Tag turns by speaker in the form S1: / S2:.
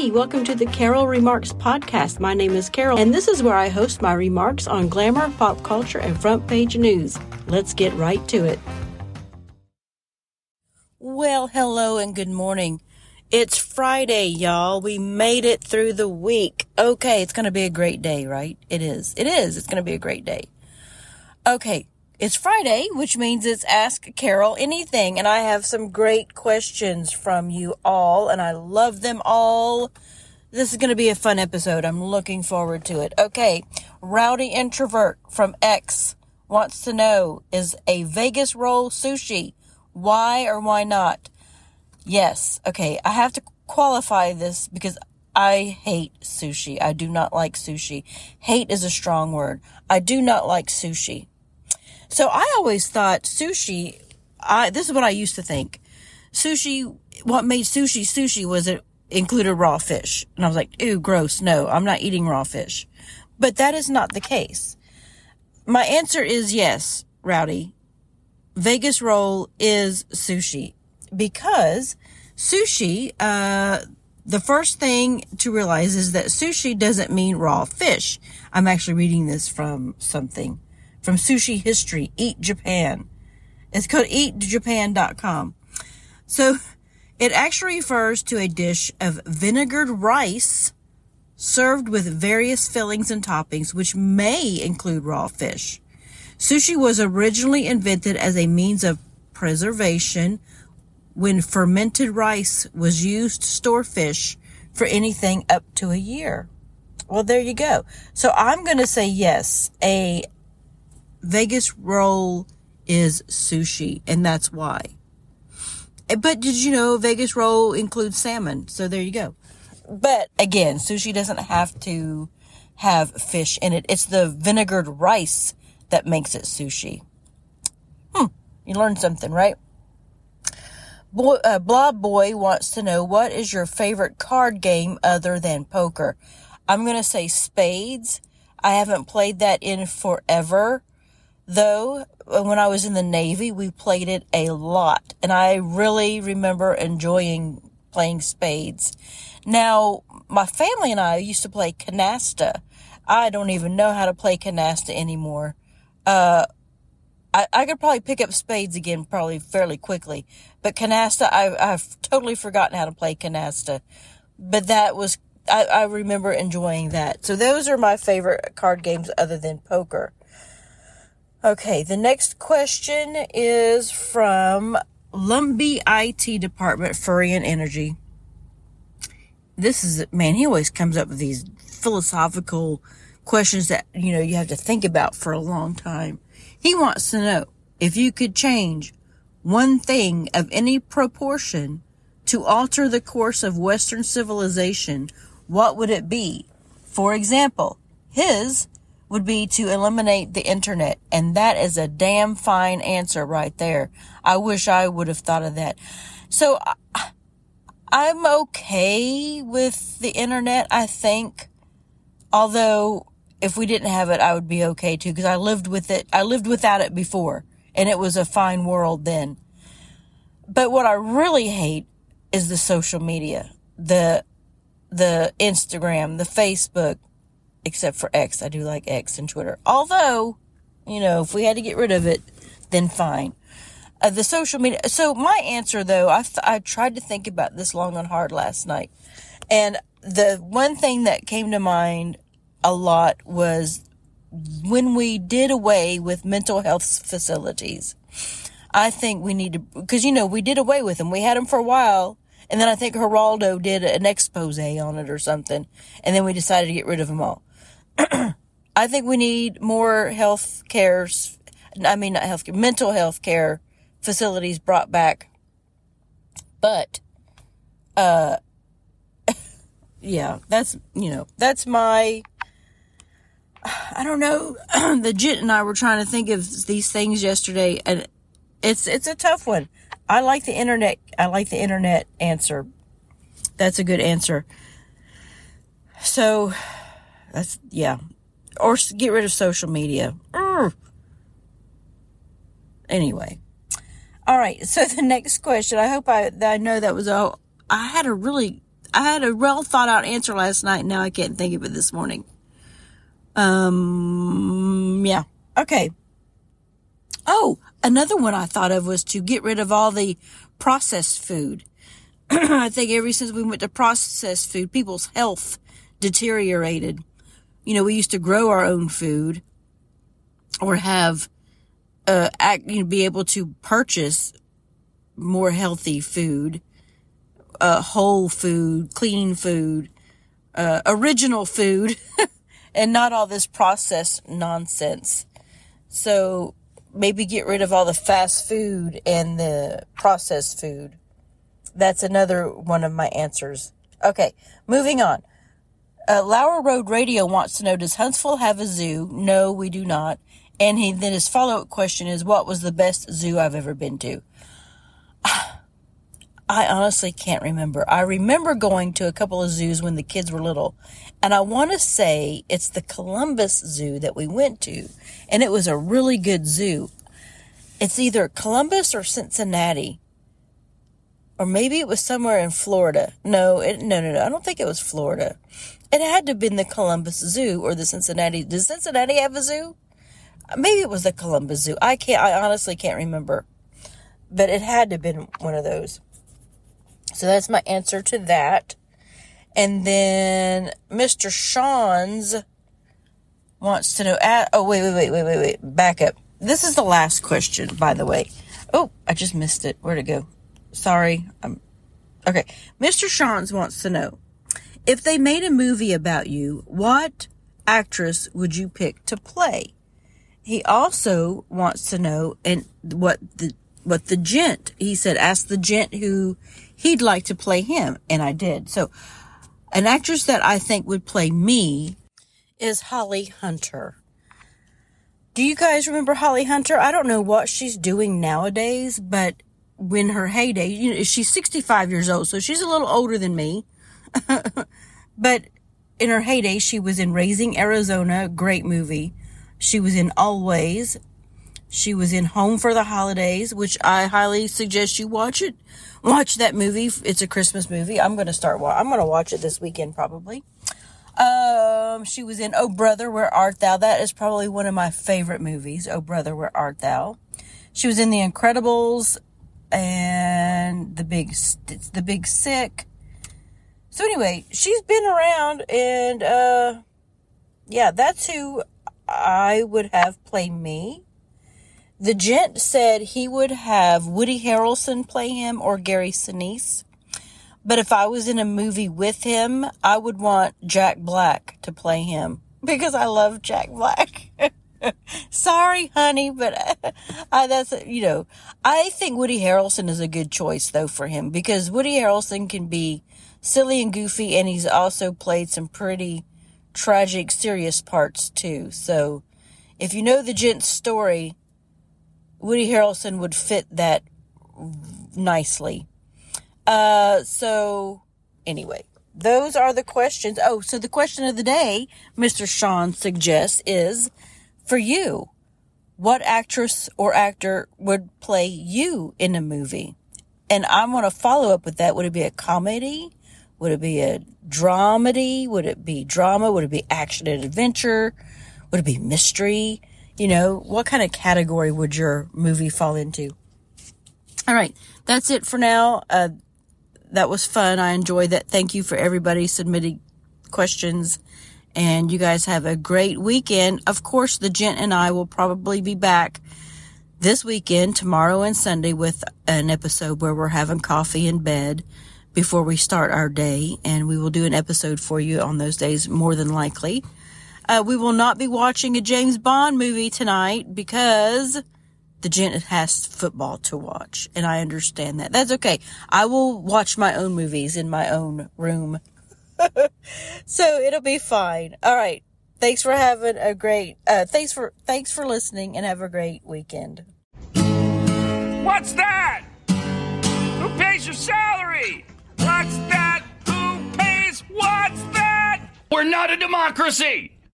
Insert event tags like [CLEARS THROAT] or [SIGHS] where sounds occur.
S1: Hey, welcome to the Carol Remarks podcast. My name is Carol, and this is where I host my remarks on glamour, pop culture, and front page news. Let's get right to it. Well, hello and good morning. It's Friday, y'all. We made it through the week. Okay, it's going to be a great day, right? It is. It is. It's going to be a great day. Okay, it's Friday, which means it's Ask Carol Anything, and I have some great questions from you all, and I love them all. This is going to be a fun episode. I'm looking forward to it. Okay, Rowdy Introvert from X wants to know Is a Vegas roll sushi? Why or why not? Yes. Okay, I have to qualify this because I hate sushi. I do not like sushi. Hate is a strong word. I do not like sushi. So I always thought sushi, I, this is what I used to think. Sushi, what made sushi sushi was it included raw fish. And I was like, ew, gross. No, I'm not eating raw fish. But that is not the case. My answer is yes, Rowdy. Vegas roll is sushi because sushi, uh, the first thing to realize is that sushi doesn't mean raw fish. I'm actually reading this from something from Sushi History, Eat Japan. It's called eatjapan.com. So it actually refers to a dish of vinegared rice served with various fillings and toppings, which may include raw fish. Sushi was originally invented as a means of preservation when fermented rice was used to store fish for anything up to a year. Well, there you go. So I'm going to say yes. A Vegas roll is sushi, and that's why. Eh, but did you know Vegas roll includes salmon? So there you go. But again, sushi doesn't have to have fish in it. It's the vinegared rice that makes it sushi. Hmm. You learned something, right? Boy, uh, Blob Boy wants to know what is your favorite card game other than poker? I'm going to say spades. I haven't played that in forever. Though, when I was in the Navy, we played it a lot, and I really remember enjoying playing spades. Now, my family and I used to play canasta. I don't even know how to play canasta anymore. Uh, I, I could probably pick up spades again probably fairly quickly, but canasta, I, I've totally forgotten how to play canasta. But that was, I, I remember enjoying that. So those are my favorite card games other than poker. Okay, the next question is from Lumbee IT Department, Furyan Energy. This is, man, he always comes up with these philosophical questions that, you know, you have to think about for a long time. He wants to know if you could change one thing of any proportion to alter the course of Western civilization, what would it be? For example, his would be to eliminate the internet. And that is a damn fine answer right there. I wish I would have thought of that. So I'm okay with the internet, I think. Although if we didn't have it, I would be okay too because I lived with it. I lived without it before and it was a fine world then. But what I really hate is the social media, the, the Instagram, the Facebook, except for X. I do like X and Twitter. Although, you know, if we had to get rid of it, then fine. Uh, the social media. So my answer, though, I th- I tried to think about this long and hard last night, and the one thing that came to mind a lot was when we did away with mental health facilities. I think we need to, because you know, we did away with them. We had them for a while, and then I think Geraldo did an expose on it or something, and then we decided to get rid of them all. I think we need more health cares. I mean, not health care, mental health care facilities brought back. But, uh, [LAUGHS] yeah, that's, you know, that's my, I don't know. [CLEARS THROAT] the gent and I were trying to think of these things yesterday and it's, it's a tough one. I like the internet. I like the internet answer. That's a good answer. So, that's, yeah. Or get rid of social media. Urgh. Anyway. All right. [LAUGHS] So the next question, I hope I, I know that was all. I had a really, I had a well thought out answer last night. Now I can't think of it this morning. Um, yeah. Okay. Oh, another one I thought of was to get rid of all the processed food. [CLEARS THROAT] I think ever since we went to processed food, people's health deteriorated. You know, we used to grow our own food or have, uh, act, you know, be able to purchase more healthy food, uh, whole food, clean food, uh, original food, [LAUGHS] and not all this processed nonsense. So maybe get rid of all the fast food and the processed food. That's another one of my answers. Okay, moving on. Uh, Lower Road Radio wants to know Does Huntsville have a zoo? No, we do not. And he, then his follow up question is What was the best zoo I've ever been to? [SIGHS] I honestly can't remember. I remember going to a couple of zoos when the kids were little, and I want to say it's the Columbus Zoo that we went to, and it was a really good zoo. It's either Columbus or Cincinnati, or maybe it was somewhere in Florida. No, it, no, no, no. I don't think it was Florida. It had to have been the Columbus Zoo or the Cincinnati. Does Cincinnati have a zoo? Maybe it was the Columbus Zoo. I can't. I honestly can't remember, but it had to have been one of those. So that's my answer to that. And then Mr. Sean's wants to know. Uh, oh, wait, wait, wait, wait, wait, wait. Back up. This is the last question, by the way. Oh, I just missed it. Where'd it go? Sorry. I'm okay. Mr. Sean's wants to know if they made a movie about you, what actress would you pick to play? He also wants to know and what the what the gent he said ask the gent who he'd like to play him. And I did. So an actress that I think would play me is Holly Hunter. Do you guys remember Holly Hunter? I don't know what she's doing nowadays, but when her heyday, you know, she's 65 years old, so she's a little older than me. [LAUGHS] but in her heyday, she was in Raising Arizona, great movie. She was in Always. She was in Home for the Holidays, which I highly suggest you watch it watch that movie. It's a Christmas movie. I'm going to start. I'm going to watch it this weekend probably. Um, she was in Oh Brother, Where Art Thou? That is probably one of my favorite movies. Oh Brother, Where Art Thou? She was in The Incredibles and The Big The Big Sick. So anyway, she's been around, and uh, yeah, that's who I would have play me. The gent said he would have Woody Harrelson play him or Gary Sinise. But if I was in a movie with him, I would want Jack Black to play him [LAUGHS] because I love Jack Black. [LAUGHS] Sorry, honey, but [LAUGHS] I, that's, you know, I think Woody Harrelson is a good choice though for him because Woody Harrelson can be silly and goofy and he's also played some pretty tragic, serious parts too. So if you know the gent's story, Woody Harrelson would fit that nicely. Uh, so anyway, those are the questions. Oh, so the question of the day, Mr. Sean suggests is for you. What actress or actor would play you in a movie? And I'm going to follow up with that. Would it be a comedy? Would it be a dramedy? Would it be drama? Would it be action and adventure? Would it be mystery? you know, what kind of category would your movie fall into? All right, that's it for now. Uh, that was fun. I enjoyed that. Thank you for everybody submitting questions. And you guys have a great weekend. Of course, the gent and I will probably be back this weekend, tomorrow and Sunday, with an episode where we're having coffee in bed before we start our day. And we will do an episode for you on those days, more than likely. Uh, we will not be watching a James Bond movie tonight because the gent has football to watch, and I understand that. That's okay. I will watch my own movies in my own room. [LAUGHS] so it'll be fine. All right. Thanks for having a great uh, thanks for thanks for listening and have a great weekend.
S2: What's that? Who pays your salary? What's that? Who pays what's that?
S3: We're not a democracy.